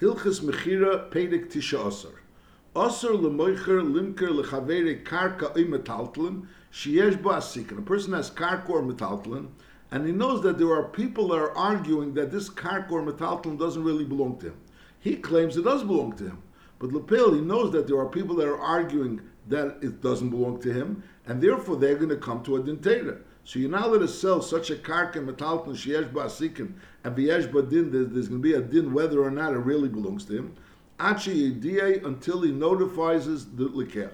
Hilchas Mechira Pedic Tisha Osar. Osar lemoicher limker lechavere karka oy metaltlen sheyesh bo asikin. A person has karka or metaltlen, and he knows that there are people that are arguing that this karka or metaltlen doesn't really belong to him. He claims it does belong to him. But Lepil, he knows that there are people that are arguing that it doesn't belong to him, and therefore they're going to come to a dintera. So you're not allowed to sell such a karka metalton sheyesh ba'asikin and v'yesh ba'din. There's, there's going to be a din whether or not it really belongs to him. Achi yediyah until he notifies the lekech.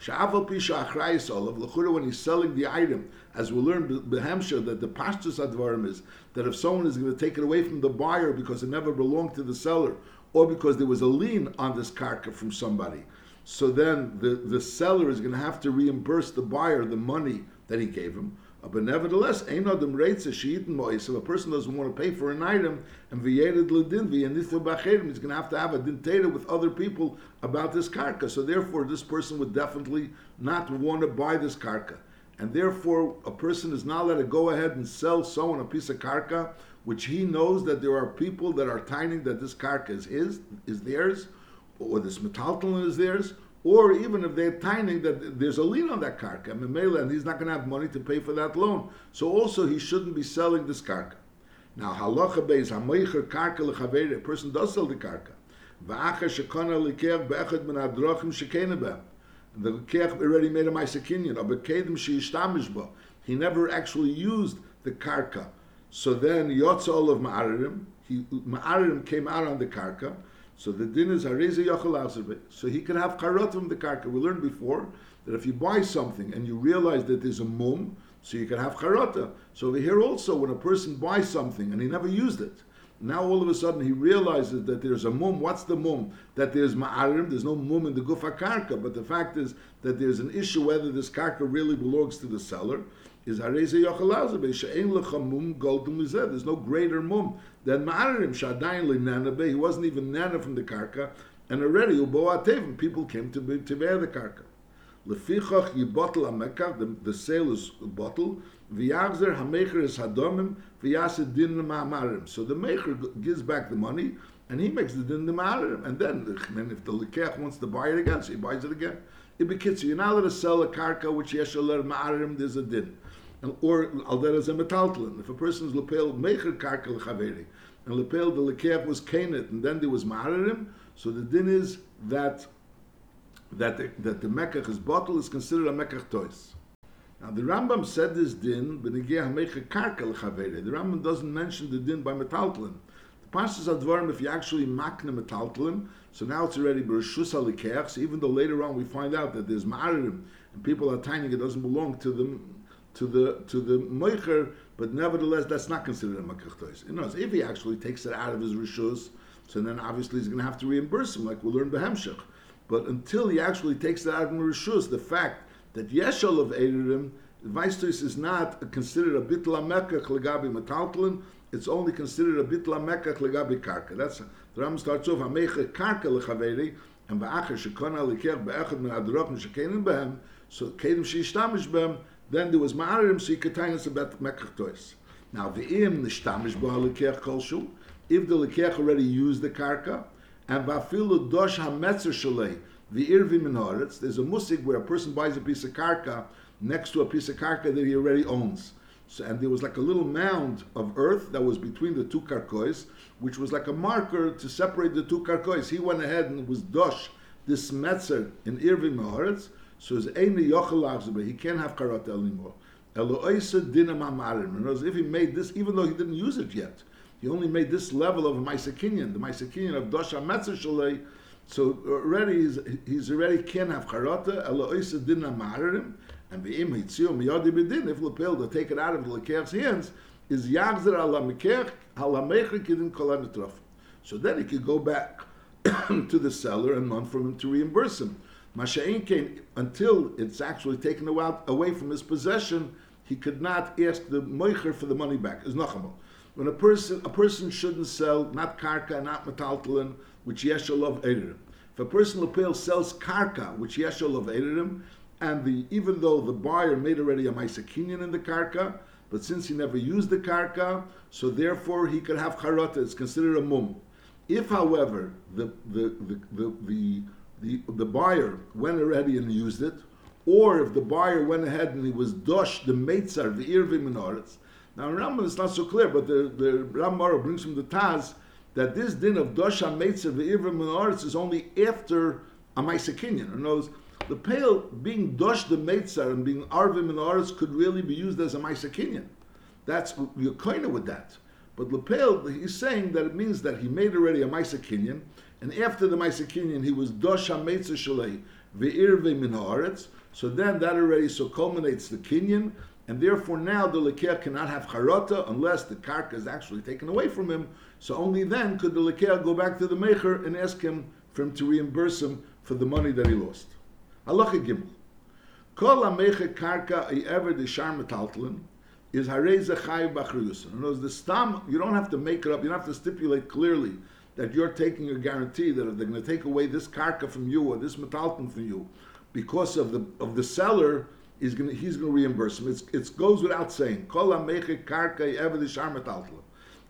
Sha'afal pisha achrayis olav l'chura when he's selling the item, as we learned behemsha that the pashtus advarim is that if someone is going to take it away from the buyer because it never belonged to the seller or because there was a lien on this karka from somebody, so then the, the seller is going to have to reimburse the buyer the money that he gave him. But nevertheless, ein adam reitz a sheetin mois. If a person doesn't want to pay for an item and v'yered ledin v'yanithu b'acherim, he's going to have to have a dintata with other people about this karka. So therefore, this person would definitely not want to buy this karka. And therefore, a person is not allowed to go ahead and sell someone a piece of karka, which he knows that there are people that are tining that this karka is his, is theirs, or this metaltalin is theirs, or even if they're tiny that there's a lien on that karka, and he's not going to have money to pay for that loan. So also he shouldn't be selling this karka. Now halacha beis hamoicher karka lechaveri, a person does sell the karka. V'acha shekona likech be'echad min adrachim shekena be'em. The likech already made a ma'asekinyan, but kedim sheishtamish bo. He never actually used the karka. So then yotza of ma'aririm, he, ma'aririm came out on the karka, so the din is hareza yachal So he can have karot from the karka. We learned before that if you buy something and you realize that there's a mum, so you can have karata. So over here also, when a person buys something and he never used it, now all of a sudden he realizes that there's a mum. What's the mum? That there's ma'arim, there's no mum in the gufa karka. But the fact is that there's an issue whether this karka really belongs to the seller is She'en Lecha Mum Goldum Lizeh. There's no greater mum than Ma'arim, Shadayin Nanabe. He wasn't even Nana from the Karka, and already Ubo Atevim, people came to, be, to bear the Karka. Lefichach Yibotel HaMekach, the, the sale is bottle, V'yavzer HaMecher is Hadomim, V'yasid Din. So the Mecher gives back the money, and he makes the Din ma'arim, And then, then if the Lekech wants to buy it again, so he buys it again. It begins. You're not allowed to sell a karka which yeshaler ma'arim. There's a din or alder as a metaltlin. If a person's lepel mecher karkel chaveri, and lepel the lekef was kanet, and then there was ma'arim, so the din is that that the, that the mekach is bottle is considered a mekach tois. Now the Rambam said this din b'negeh mecher karkel chaveri. The Rambam doesn't mention the din by metaltlin. The pashas advarim if you actually makne metaltlin, so now it's already b'rishus alikech. So even though later on we find out that there's ma'arim and people are tiny, it doesn't belong to them to the to the moicher, but nevertheless that's not considered a makachtois. Other words, if he actually takes it out of his rishus, so then obviously he's going to have to reimburse him, like we learned behemshech. But until he actually takes it out of rishus, the fact that yeshal of Eirim, Vaistois is not considered a bitla mekach legabi metaltlin, it's only considered a bitla mekach legabi karka. That's the Ram starts off hamecha karka lechaveri, and ba'acher shekona likech be'echad min adrochim shekenim behem, so kedim sheishtamish behem, then there was Ma'arim, so you could tell us about Mekach Tois. Now, the im nishtamish bo halikech kolshu, if the likech already used the karka, and vafilu dosh hametzer shalei, the irvi min there's a musik where a person buys a piece of karka next to a piece of karka that he already owns. So, and there was like a little mound of earth that was between the two karkois, which was like a marker to separate the two karkois. He went ahead and was dosh this metzer in irvi min so his Eini Yochel he can't have Karat anymore. Eloisa if he made this, even though he didn't use it yet, he only made this level of Maisakinyan, the Maisakinyan of Dosha Shalei, so already he's, he's already can have Karata, and the Im Hitzio Miyadi Bedin, if Lepel to take it out of the Lekech's hands, is Yagzer ala Mekech, ala Mecher Kidin Kolan So then he could go back to the seller and want from him to reimburse him. Masha'in came until it's actually taken away from his possession, he could not ask the moicher for the money back. Is nachamol. When a person a person shouldn't sell not karka, not metaltalin, which yeshal of edirim. If a person lapel sells karka, which yeshal of edirim, and the even though the buyer made already a maisakinyan in the karka, but since he never used the karka, so therefore he could have charata. It's considered a mum. If, however, the the the the the, the, the buyer went already and used it, or if the buyer went ahead and he was dosh the meitzar the irvim minoritz. Now Rambam is not so clear, but the the Rambam brings from the Taz that this din of dosh meitzar the irvim minoritz is only after a ma'asekinyan. In other the pale being dosh the meitzar and being arvim minoritz could really be used as a ma'asekinyan. That's you're kind of with that. But Lepel, he's saying that it means that he made already a Maisa and after the Maisa Kinyan, he was Dosha Meitza Shalei, Ve'irve Min Haaretz, so then that already so culminates the Kinyan, and therefore now the Lekeah cannot have Charata unless the Karka is actually taken away from him, so only then could the Lekeah go back to the Mecher and ask him for him to reimburse him for the money that he lost. Halacha Gimel. Kol ha-mecher karka ever the shar metaltalin, is hareza chayiv b'achriyusin. In other words, the stam, you don't have to make it up, you don't have to stipulate clearly that you're taking a guarantee that if they're going to take away this karka from you or this metalton from you, because of the of the seller, is going to, he's going to reimburse him. It's, it goes without saying. Kol ha-meche karka ever the shar metalton.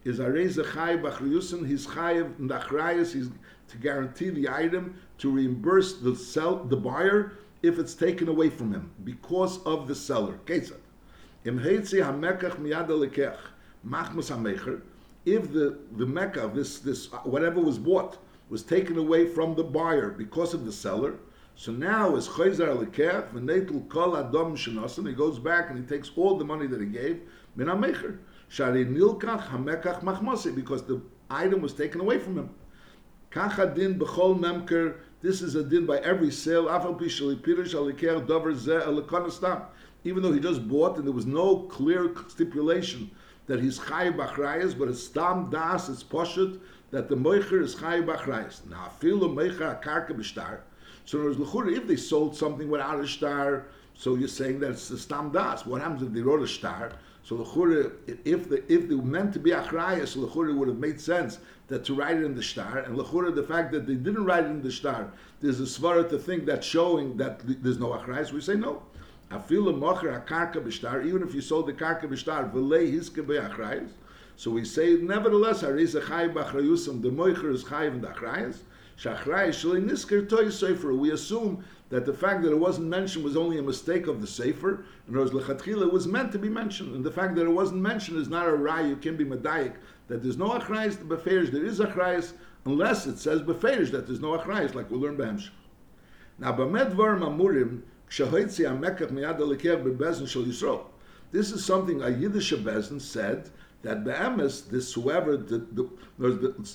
Is hareza chayiv b'achriyusin, he's chayiv in the achrayus, he's to guarantee the item, to reimburse the sell, the buyer, if it's taken away from him because of the seller. Kesed. Im heitzi hamekach miyad lekech machmas hamecher. If the the mecca, this this uh, whatever was bought, was taken away from the buyer because of the seller, so now is chayzar lekech v'neitul kol adam shenosan. He goes back and he takes all the money that he gave min hamecher. Shari nilkach hamekach machmasi because the item was taken away from him. Kacha din b'chol memker. This is a din by every sale. Pirish dover even though he just bought and there was no clear stipulation that he's chay b'achrayas, but it's stam das, it's poshut, that the moicher is chay b'achrayas. Now, the moicher akarka b'shtar. So in other if they sold something without a star, so you're saying that it's the stam das. What happens if they wrote a star? So if the if they were meant to be achrayas, l'chura would have made sense that to write it in the star, and l'chura the fact that they didn't write it in the star, there's a svara to think that showing that there's no achrayas. We say no. Afilu mocher akarka b'shtar, even if you sold the karka b'shtar, v'lei hiske be'achrayis. So we say, nevertheless, hariz echay b'achrayusam, the moicher is chayiv in the achrayis. Shachrayis shalei nisker toy sefer. We assume that the fact that it wasn't mentioned was only a mistake of the sefer. and other words, lechatchila, it was meant to be mentioned. And the fact that it wasn't mentioned is not a rai, you can be medayik, that there's no achrayis to beferish, there is achrayis, unless it says beferish, that there's no achrayis, like we learn b'hemsh. Now, b'medvar mamurim, this is something a Yiddish Bezin said that Be'emes, this whoever, the, the,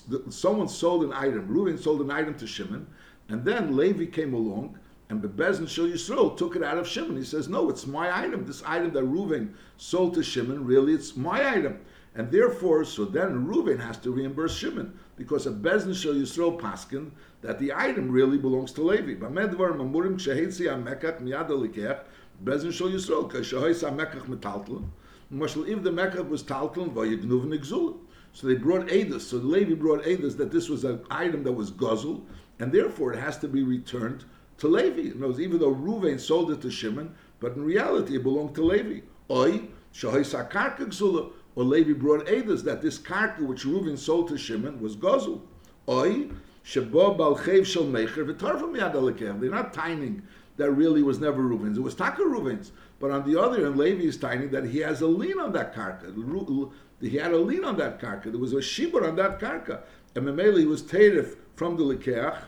the, someone sold an item, Reuven sold an item to Shimon, and then Levi came along, and Be'ezin Shal Yisrael took it out of Shimon. He says, no, it's my item. This item that Reuven sold to Shimon, really, it's my item. And therefore, so then Reuven has to reimburse Shimon because a Bezdin Shal Yisrael paskin that the item really belongs to Levi. B'medvar mamurim kshehetzi amekach miyad alikech Bezdin Shal Yisrael kashehois amekach metaltlin. Mashal if the mekach was taltlin vayignuv nigzul. So they brought Edus. So Levi brought Edus that this was an item that was guzzled, and therefore it has to be returned to Levi. In words, even though Ruvain sold it to Shimon, but in reality it belonged to Levi. Oi, shahois akarka gzula or Levi brought Edus that this karka which Reuven sold to Shimon was gozel. Oi, shebo balchev shel mecher v'tarfam yad They're not timing that really was never Reuven's. It was Taka Reuven's. But on the other hand, Levi is timing that he has a lien on that karka. He had a lien on that karka. There was a shibur on that karka. And Memeli was terif from the lekeach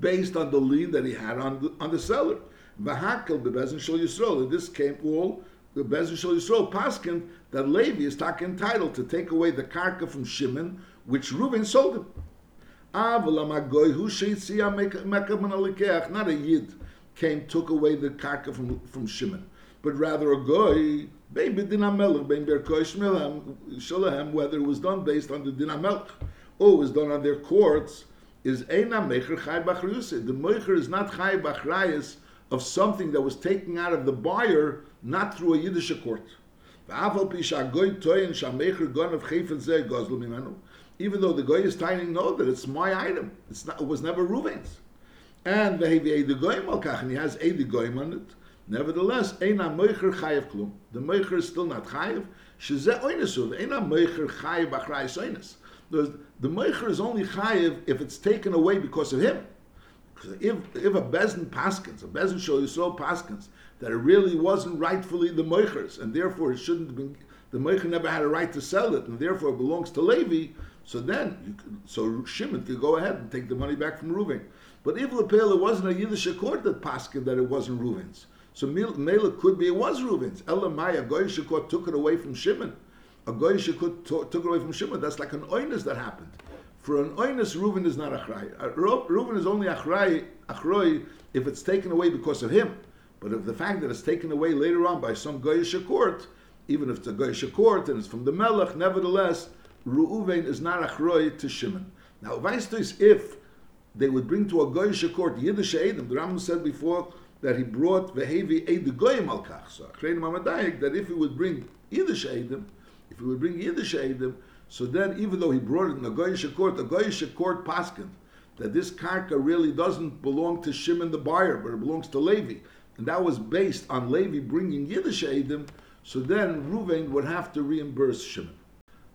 based on the lien that he had on the, on the seller. V'hakel bebezin shel Yisrael. This came all the Bezin Shal Yisrael that Levi is tak entitled to take away the karka from Shimon, which Reuven sold him. Not a yid came took away the karka from from Shimon, but rather a goy. Whether it was done based on the din or was done on their courts, is Eina Mecher Chai The Mecher is not Chai Bachrayas of something that was taken out of the buyer, not through a Yiddish court. Even though the guy is telling no that it's my item, it's not, it was never Reuven's. And he has a goyim on it. Nevertheless, eina moicher chayev klum. The moicher is still not chayev. Sheze oinesuv. Eina moicher chayev achrayis. There's, the Meicher is only chayiv if it's taken away because of him. If, if a Bezin paskins, a Bezin Shal Yisrael paskins, that it really wasn't rightfully the Meicher's, and therefore it shouldn't be, the Meicher never had a right to sell it, and therefore it belongs to Levi, so then, could, so Shimon could go ahead and take the money back from Reuven. But if Lepel, it wasn't a Yiddish court that paskin that it wasn't Reuven's. So Mela could be it was Reuven's. Elamai, a Goyish court took it away from Shimon. A Goyish court took it away from Shimon. That's like an oinus that happened. For an oinus, Reuven is not achrei. Uh, Reuven is only achrei, achrei if it's taken away because of him. But if the fact that it's taken away later on by some Goyish court, even if it's a Goyish court and it's from the Melech, nevertheless, Reuven is not achrei to Shimon. Now, weißt if they would bring to a Goyish court Yiddish Eidim, the Rambam said before that he brought Vehevi Eid Goyim al Kach. So, that if he would bring Yiddish Eidim, if he would bring Yiddish Eidim, so then even though he brought it in a Goyish court, the Goyish court paskin, that this karka really doesn't belong to Shimon the buyer, but it belongs to Levi. And that was based on Levi bringing Yiddish Eidim, so then Ruvain would have to reimburse Shimon.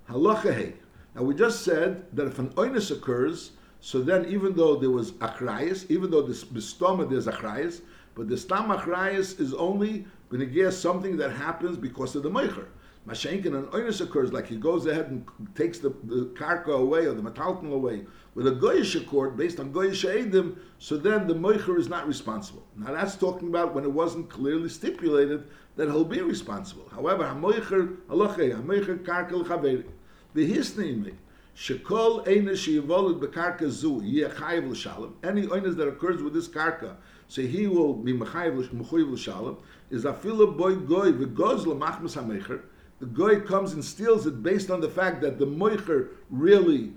Halacha Now we just said that if an oinus occurs, so then even though there was achrayas, even though this bistoma there's achrayas, but the stam achrayas is only benegir something that happens because of the meicher. Mashenkin an oinus occurs, like he goes ahead and takes the, the karka away or the metalton away with a goyish accord based on goyish edim, so then the meicher is not responsible. Now that's talking about when it wasn't clearly stipulated that he'll be responsible. However, hamoicher halachei, hamoicher karka l'chaveri. The hisnimi, shekol eina sheyivolid bekarka zu yechayiv l'shalom. Any oinas that occurs with this karka, so he will be mechayiv l'shalom. Is afilu boy goy v'goz l'machmas hamecher. The goy comes and steals it based on the fact that the moicher really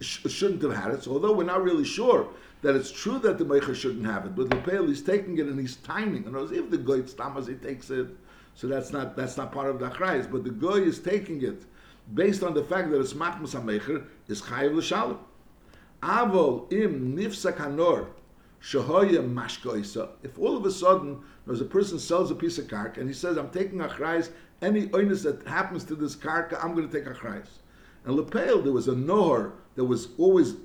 sh- shouldn't have had it. So although we're not really sure that it's true that the Meicher shouldn't have it, but Lepel is taking it and he's timing. And if the Goy Stamas he takes it, so that's not that's not part of the Achrayis, but the Goy is taking it based on the fact that it's Machmas HaMeicher is Chayiv L'Shalom. Avol im nifsak hanor shahoya mashkoisa. If all of a sudden there's a person sells a piece of karka and he says, "I'm taking achrayis. Any oinus that happens to this karka, I'm going to take achrayis." And Lepel, there was a nohar that was always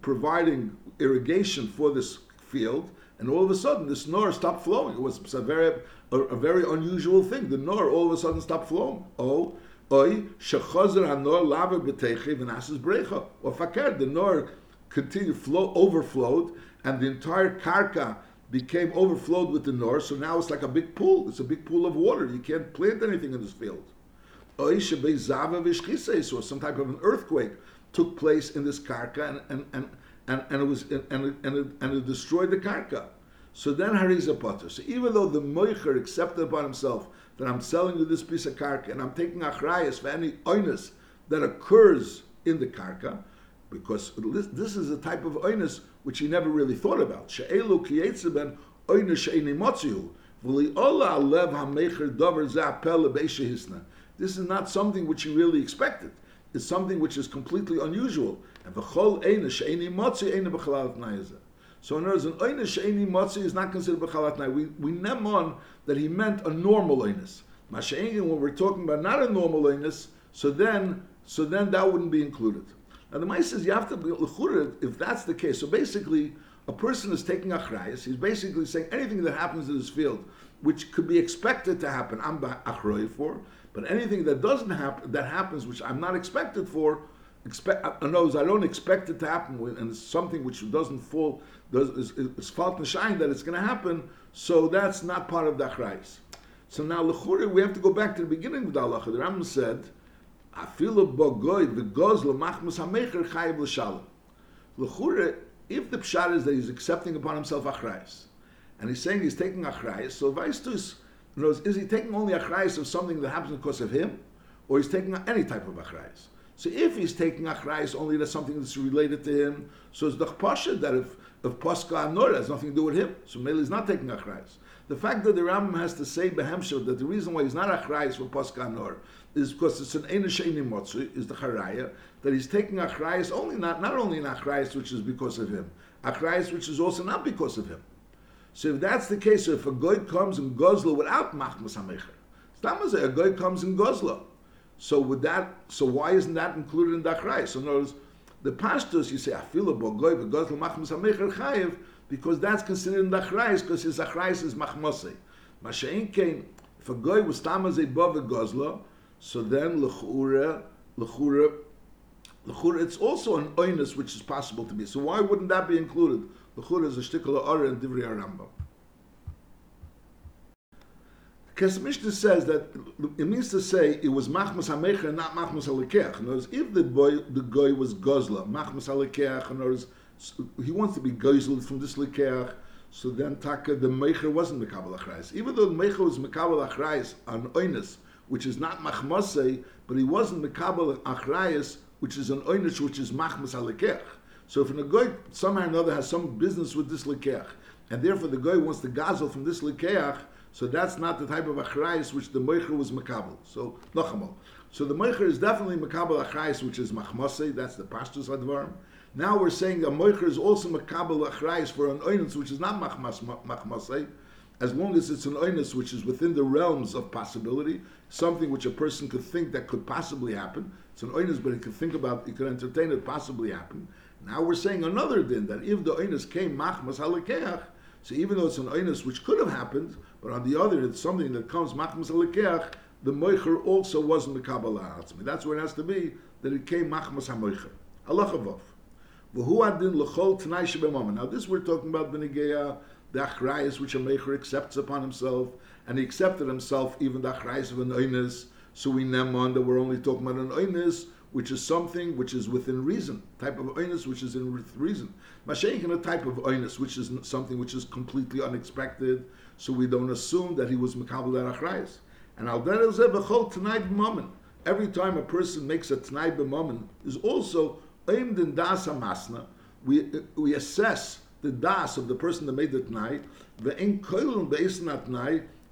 providing irrigation for this field, and all of a sudden this nor stopped flowing. It was a very a, a, very unusual thing. The nor all of a sudden stopped flowing. Oh, oi shechazer hanor lava b'teichiv and asas brecha or fakir. The nor continued flow overflowed, and the entire karka became overflowed with the nor. So now it's like a big pool. It's a big pool of water. You can't plant anything in this field. Or some type of an earthquake took place in this karka and and and and, it was and and and it destroyed the karka. So then Hariza Potter. So even though the Moicher accepted upon himself that I'm selling you this piece of karka and I'm taking achrayas for any oinus that occurs in the karka, because this is a type of oinus which he never really thought about. She'elu kiyetzeben oinus she'eni motzihu. This is not something which he really expected is something which is completely unusual. And v'chol eina she'eni motzi eina b'chalat nayazah. So in other words, an oinus she'eni motzi is not considered b'chalat nay. We, we nem on that he meant a normal oinus. Masha'engin, when we're talking about not a normal oinus, so then, so then that wouldn't be included. Now the Mice says you have to be if that's the case. So basically, a person is taking achrayas. He's basically saying anything that happens in this field, which could be expected to happen, I'm achrayah for. But anything that doesn't happen, that happens, which I'm not expected for, expect, knows uh, uh, I don't expect it to happen, and it's something which doesn't fall, does, is, is fault and shine that it's going to happen. So that's not part of the achrayas. So now lechura, we have to go back to the beginning of the halacha. The Rambam said, "Afilu bogoy v'goz lemachmas hamecher chayiv l'shalom." Lechura, if the pshat is that he's accepting upon himself achrayas, and he's saying he's taking achrayas, so vaistus in other words, is he taking only achrayas of something that happens because of him, or he's taking any type of achrayas? So if he's taking achrayas only that's something that's related to him, so it's the pasha that if if Pascha Nor has nothing to do with him, so Mele is not taking achrayas. The fact that the Rambam has to say behemshel that the reason why he's not achrayas for Pascha Nor is because it's an enesheni motzu is the charaya that he's taking achrayas only not not only in achrayas which is because of him, achrayas which is also not because of him. So if that's the case, so if a goy comes and gozla without machmas hamecher, a goy comes and gozla. So would that? So why isn't that included in the achrayis? So in other words, the pashtus you say afilu bogoy v'gozl machmas hamecher chayiv because that's considered in the achrayis because his achrayis is machmosei. Mashain came if a goy was tamazei bov gozla, so then lechura lechura lechura it's also an oinus which is possible to be. So why wouldn't that be included? Lechura is a shtikla ora and divrei Rambam. Because Mishnah says that it means to say it was machmas hamecher not machmas halikeach. In other words, if the boy, the guy was gozla, machmas halikeach, in other words, he wants to be gozled from this likeach, so then taka the mecher wasn't mekabel achrayis. Even though the mecher was mekabel achrayis on oinus, which is not machmasei, but he wasn't mekabel achrayis, which is an oinus, which is machmas halikeach. So if a guy somehow or another has some business with this likeach, and therefore the guy wants to gazel from this likeach, so that's not the type of achrayis which the moicher was makabel. So nochamo. So the moicher is definitely makabel achrayis, which is machmase. That's the pashtus advarim. Now we're saying a moicher is also makabel achrayis for an oinus which is not machmase, as long as it's an oinus which is within the realms of possibility, something which a person could think that could possibly happen. It's an oinus, but he could think about, he could entertain it possibly happen. Now we're saying another din that if the oinus came machmas halakeach, so even though it's an oinus which could have happened, but on the other, it's something that comes machmas alekeach. The moicher also wasn't the kabbalah atzmi. That's where it has to be that it came machmas hamoicher. Halachavov. V'hu adin l'chol t'nai shebemama. Now this we're talking about b'negeya the achrayis which a mecher accepts upon himself, and he accepted himself even the achrayis of an oinus. So we nemon that we're only talking about an oinus which is something which is within reason, type of oinus which is in reason. Mashiach a type of oinus which is something which is completely unexpected, so we don't assume that he was Mekabel Achrayas. And al b'chol tonight b'momen. Every time a person makes a tonight b'momen is also aimed in das masna. We uh, we assess the das of the person that made the tonight. Koilun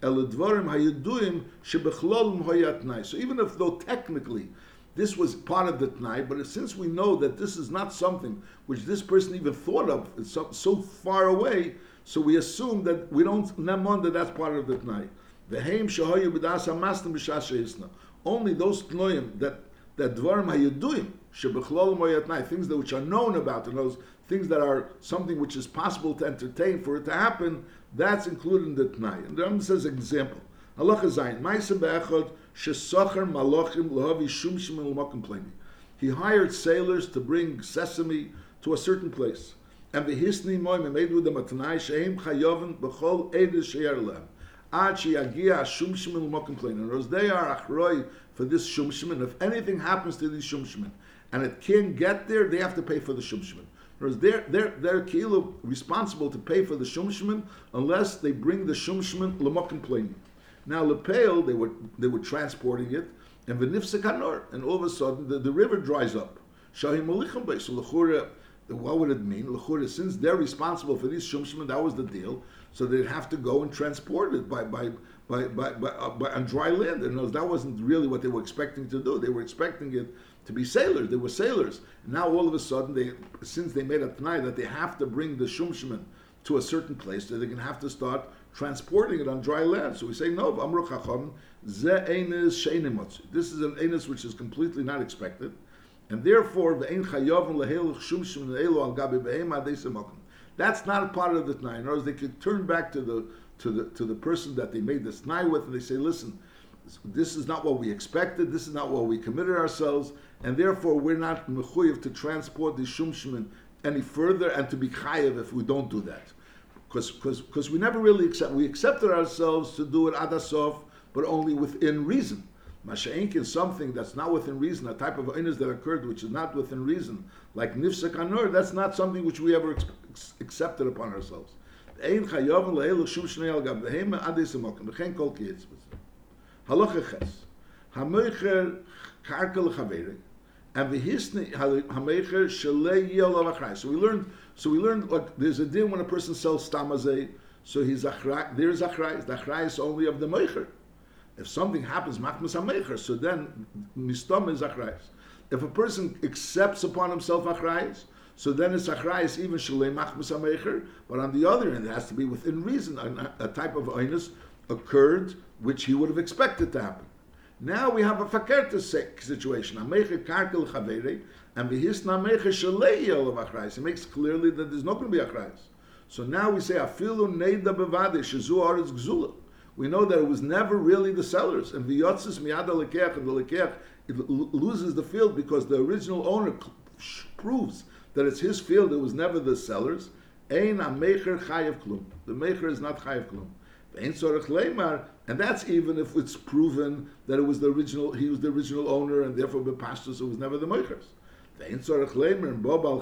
el dvarim hayeduim shebechlolum hayatnai. So even if though technically this was part of the tonight, but since we know that this is not something which this person even thought of, it's so, so far away, so we assume that we don't nemon that that's part of the tonight. Vehem shahoyu b'dasa masnim b'shasha Only those tnoim that that dvarim hayuduim shebechlol moyatnai things that which are known about and those things that are something which is possible to entertain for it to happen. That's included in the tonight. And the Rambam says example. Be'echad shesacher malachim lahavi shum pleni. He hired sailors to bring sesame to a certain place. And the hisni moim made with them a tanai sheim chayoven b'chol edus sheyer lehem. Ad sheyagia shum shemel mokim pleni. In other they are achroi for this shum shemen. If anything happens to these shum shemen and it can't get there, they have to pay for the shum shemen. In other words, they're, they're, they're responsible to pay for the shum shemen unless they bring the shum shemen l'mokim pleni. Now Lepel, they were they were transporting it, and Venifsekanor, and all of a sudden the, the river dries up. Shahim Malicham So Lechura, what would it mean? Lechura, since they're responsible for these shumshman, that was the deal. So they'd have to go and transport it by by by by, by, uh, by on dry land. And that wasn't really what they were expecting to do. They were expecting it to be sailors. They were sailors. And now all of a sudden, they since they made a tonight that they have to bring the shumshman to a certain place, so they're going to have to start transporting it on dry land. So we say, no, Amru Chacham, This is an enes which is completely not expected. And therefore, the ein lehel shum shum elo al gabi behema deisemakim. That's not a part of the tnai. In other words, they could turn back to the to the to the person that they made this tnai with, and they say, listen, this is not what we expected. This is not what we committed ourselves, and therefore we're not mechuyev to transport the shumshmin any further and to be chayev if we don't do that because we never really accept we accepted ourselves to do it adasov, but only within reason. Masha'ink is something that's not within reason, a type of oinus that occurred which is not within reason, like nifsek anur, that's not something which we ever ex- accepted upon ourselves. So we learned so we learned like there's a din when a person sells stamazay, so he's achrai, there's achrai, the achrai is only of the meicher. If something happens, machmas ha so then mistom is achrai. If a person accepts upon himself achrais, so then it's achrais even shalei machmas but on the other hand, it has to be within reason. A, a type of oinus occurred which he would have expected to happen. Now we have a fakerta situation. Ameche karkel chavere, and v'hisna ameche shalei yel of achrais. It makes clearly that there's not going to be achrais. So now we say afilu neida bevade shezu aretz gzula. We know that it was never really the sellers, and v'yotzis miyada lekech, and the lekech it loses the field because the original owner proves that it's his field. It was never the sellers. Ein amecher chayev klum. The mecher is not chayev klum. And that's even if it's proven that it was the original. He was the original owner, and therefore bepashtus it was never the mechers. Ein sorach and bob al.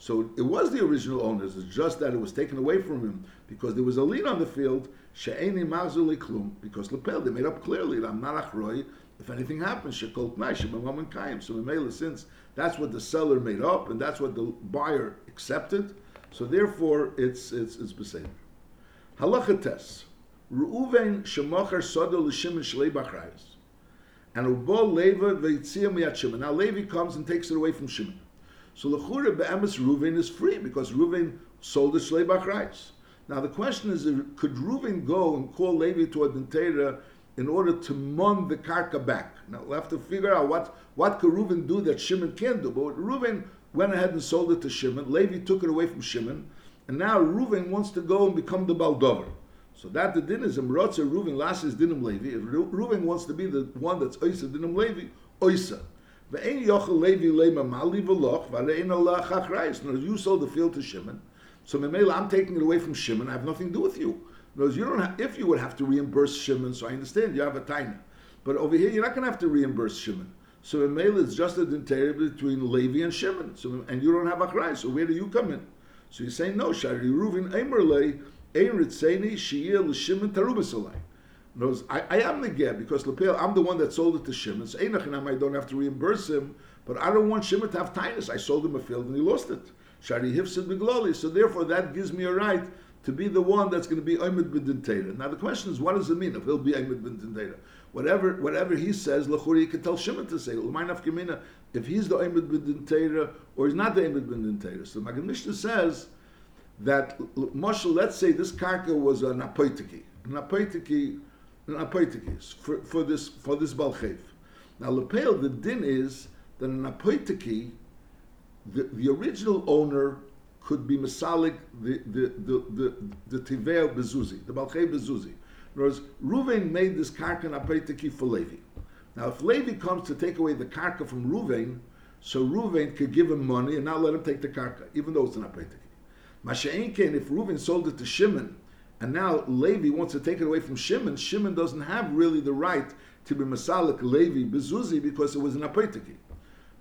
So it was the original owners. It's just that it was taken away from him because there was a lien on the field. She'eni mazuli because lepel they made up clearly that I'm not achroi. If anything happens, shekol tnai shemamam kayim. So Mimela, since that's what the seller made up and that's what the buyer accepted, so therefore it's it's it's beseder. Halacha tes. Reuven shemocher sodo l'shimon shlei bachrayis. And ubol leva veitzia miyat Shimon. Now Levi comes and takes it away from Shimon. So l'chure be'emes Reuven is free because Reuven sold the shlei. Now the question is, could Reuven go and call Levi to a in order to mon the karka back? Now we'll have to figure out what what could Reuven do that Shimon can't do. But Reuven went ahead and sold it to Shimon. Levi took it away from Shimon. And now Reuven wants to go and become the Baldover. So that the din is Rotzer Reuven lasses dinim Levi. If Reuven wants to be the one that's Oisa dinim Levi, Oisa. Ve'en yochel Levi lema mali v'loch v'arein Allah chachrayis. No, you sold the field to Shimon. So Memela, I'm taking it away from Shimon. I have nothing to do with you. Because you don't have, if you would have to reimburse Shimon, so I understand you have a taina. But over here, you're not going to have to reimburse Shimon. So Memela, it's just a dinteria between Levi and Shimon. So, and you don't have a chrayis. So where do you come in? So he's saying, no, Shari Ruvin Emerle, Ein Ritzeni, Shia L'Shimon Tarubasalai. Knows, I, I am the get because Lepel, I'm the one that sold it to Shimon. So Einachinam, I don't have to reimburse him, but I don't want Shimon to have tinus. I sold him a field and he lost it. Shari Hifsid Begloli. So therefore, that gives me a right to be the one that's going to be Oymed B'Din Now the question is, what does it mean if he'll be Oymed B'Din Whatever, whatever he says, Lachuri, can tell Shimon to say, if he's the Oymed B'Din or he's not the Oymed B'Din So Magen Mishnah says that, Moshe, let's say this karka was an apoitiki, an apoitiki, an apoitiki for, for this for this balchev. Now lepel, the din is that an apoitiki, the, the original owner could be masalik the the the the, the tivei bezuzi, the balchev bezuzi. In other words, made this karka an apoitiki for Levi. Now, if Levi comes to take away the karka from Ruvain, so Ruvain could give him money and not let him take the karka, even though it's an apoitiki. Masha'inkein, if Reuven sold it to Shimon, and now Levi wants to take it away from Shimon, Shimon doesn't have really the right to be Masalik Levi Bezuzi because it was an apotiki.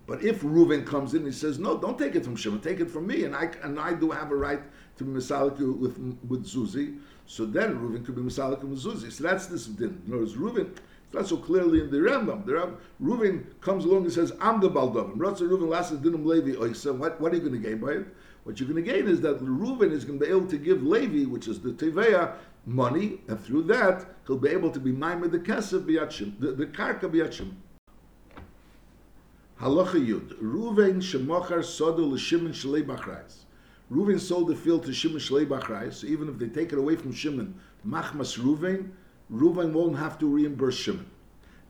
But if Reuven comes in, and he says, "No, don't take it from Shimon, take it from me, and I and I do have a right to be Masalik with with Zuzi." So then Reuven could be Masalik with Zuzi. So that's this din. In other words, Reuven. Not so clearly in the Rambam. The Rambam, Reuven comes along and says, "I'm the Baldovim." Ratza Reuven lasted dinam Levi oh, oisa. What what are you going to gain by it? What you're going to gain is that Reuven is going to be able to give Levi, which is the Teveya, money, and through that, he'll be able to be Maimed the Kesef Biyachim, the, the Karka Biyachim. Halacha Yud. Reuven shemochar sodu l'shimon shalei bachrais. Reuven sold the field to Shimon shalei bachrais, so even if they take it away from Shimon, machmas Reuven, Reuven won't have to reimburse Shimon.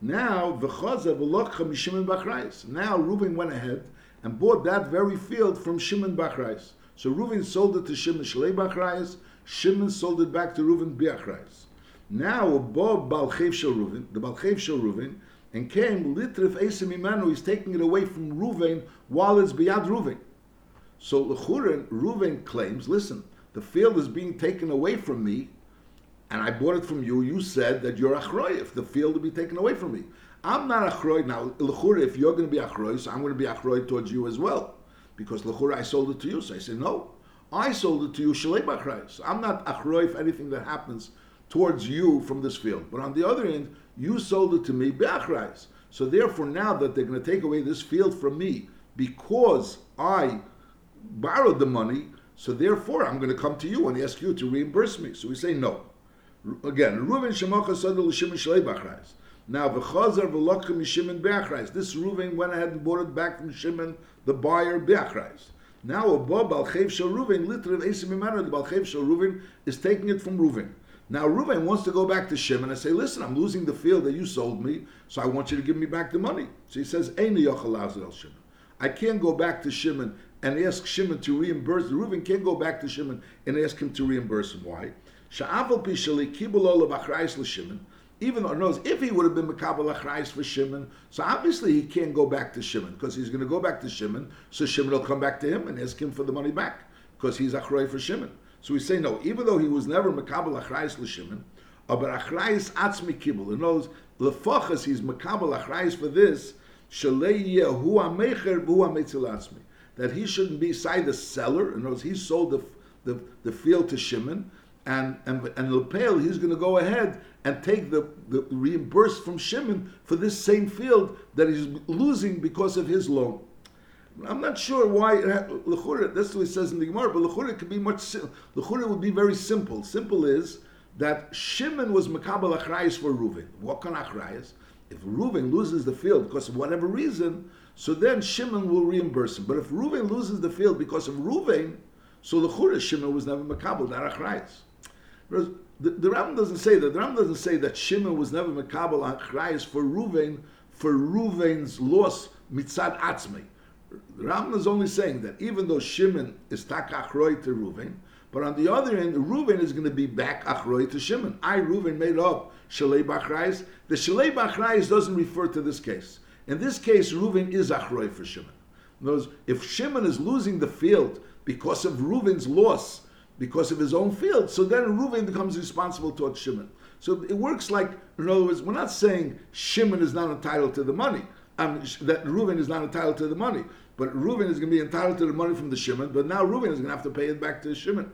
Now, bachrais. Now Reuven went ahead and bought that very field from Shimon Bachrais. So Reuven sold it to Shimon Shalei Bachrais, Shimon sold it back to Reuven Biachrais. Now Bob Balchev Shel Reuven, the Balchev Shel Reuven, and came Litrif Esim Imanu, he's taking it away from Reuven while it's Biad Reuven. So Lechuren, Reuven claims, listen, the field is being taken away from me, and I bought it from you. You said that you're Achroy if the field will be taken away from me. I'm not achroy now. L'chura, if you're going to be achroy, so I'm going to be achroy towards you as well, because l'chura I sold it to you. So I say no, I sold it to you shalei b'achroy. So I'm not achroy for anything that happens towards you from this field. But on the other end, you sold it to me be'achroy. So therefore, now that they're going to take away this field from me because I borrowed the money, so therefore I'm going to come to you and ask you to reimburse me. So we say no. Again, Reuven shemocha sadul l'shimon shalei b'achroy. Now, v'chazar v'lokcha Shimon be'achrais. This Reuven went ahead and bought it back from Shimon, the buyer, be'achrais. Now, above Balchev Shal Reuven, literally Esim Imanu, the Balchev Shal Reuven is taking it from Reuven. Now Reuven wants to go back to Shimon and say, listen, I'm losing the field that you sold me, so I want you to give me back the money. So he says, Shimon. I can't go back to Shimon and ask Shimon to reimburse. Reuven can't go back to Shimon and ask him to reimburse him. Why? Sha'aval pishali kibul olav Shimon even though it knows if he would have been Makabal Achrais for Shimon, so obviously he can't go back to Shimon because he's going to go back to Shimon, so Shimon will come back to him and ask him for the money back because he's Achrei for Shimon. So we say no, even though he was never Makabal Achrais Shimon, uh, but Achrais Atzmi Kibul, in knows Lefachas he's Makabal Achrais for this, that he shouldn't be side the seller, in knows he sold the, the, the field to Shimon, and and and Lepel, he's going to go ahead and take the, the reimburse from Shimon for this same field that he's losing because of his loan. I'm not sure why lechura. That's what he says in the Gemara. But lechura could be much. Lechura would be very simple. Simple is that Shimon was makabel achrayis for Reuven. What kind of? If Reuven loses the field because of whatever reason, so then Shimon will reimburse him. But if Reuven loses the field because of Reuven, so the Chura Shimon was never makabel, not achrayis. The, the Ram doesn't say that. The Ram doesn't say that Shimon was never makabel achrayis for Reuven for Reuven's loss mitzad atzmi. The Ram is only saying that even though Shimon is tak achroi to Reuven, but on the other end, Reuven is going to be back achroi to Shimon. I Reuven made up shalei bachrayis. The shalei bachrayis doesn't refer to this case. In this case, Reuven is achroi for Shimon. In words, if Shimon is losing the field because of Reuven's loss, because of his own field, so then Reuven becomes responsible towards Shimon. So it works like, in other words, we're not saying Shimon is not entitled to the money, um, that Reuven is not entitled to the money, but Reuven is going to be entitled to the money from the Shimon, but now Reuven is going to have to pay it back to Shimon.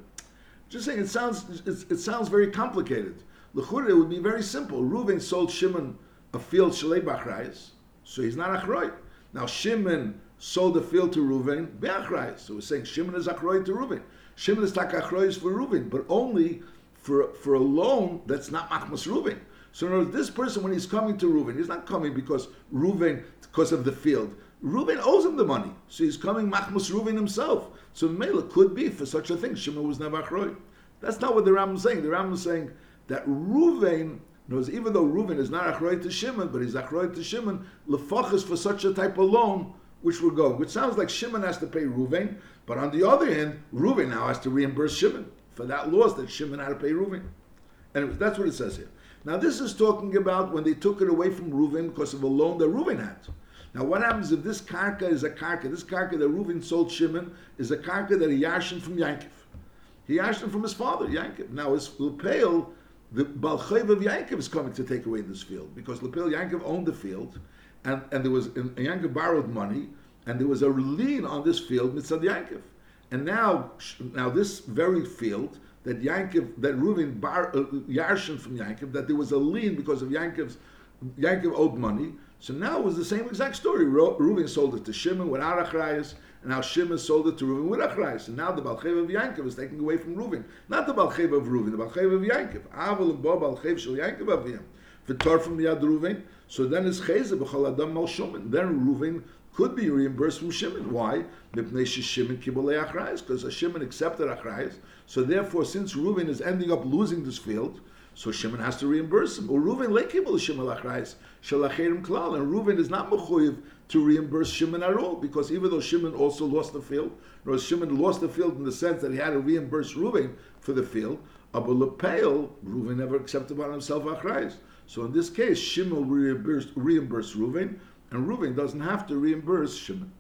Just saying, it sounds it sounds very complicated. L'chura, it would be very simple. Reuven sold Shimon a field shalei bachrayis, so he's not achrayit. Now Shimon sold the field to Reuven be'achrayis, so we're saying Shimon is achrayit to Reuven. Shimon is takachrois for Reuven, but only for, for a loan that's not machmas Reuven. So in words, this person, when he's coming to Reuven, he's not coming because Reuven, because of the field. Reuven owes him the money, so he's coming machmas Reuven himself. So Mela could be for such a thing. Shimon was never achroi. That's not what the Ram is saying. The Ram is saying that Reuven knows, even though Reuven is not achroi to Shimon, but he's achroi to Shimon, lefachas for such a type of loan, which we're going. Which sounds like Shimon has to pay Reuven, but on the other hand, Reuven now has to reimburse Shimon for that loss that Shimon had to pay Reuven. And that's what it says here. Now this is talking about when they took it away from Reuven because of a loan that Reuven had. Now what happens if this karka is a karka, this karka that Reuven sold Shimon is a karka that he yashin from Yankov. He yashin from his father, Yankov. Now his Lepel, the Balchev of Yankov is coming to take away this field because Lepel Yankov owned the field and, and there was and Yankov borrowed money and there was a lien on this field mitzad Yankov. And now, now this very field that Yankov, that Reuven bar uh, Yarshin from Yankov, that there was a lien because of Yankov's Yankov owed money. So now it was the same exact story. Reuven sold it to Shimon without achrayas, and now Shimon sold it to Reuven with achrayas. And now the balchev of Yankov is taken away from Reuven, not the balchev of Reuven, the balchev of Yankov. And bo balchev shel Yankov aviyam. V'tor from Yad Reuven. So then it's chayze b'chol adam mal Then Reuven could be reimbursed from Shimon. Why? Because Shimon accepted achrayis. So therefore, since Reuven is ending up losing this field, so Shimon has to reimburse him. Or Reuven lekibul Shimon achrayis shalachirim klal, and Reuven is not mechuyev to reimburse Shimon at all because even though Shimon also lost the field, or Shimon lost the field in the sense that he had to reimburse Reuven for the field, Abu Lepel, Reuven never accepted on himself achrayis. So in this case, Shimon will reimburse, Reuven, and Reuven doesn't have to reimburse Shimon.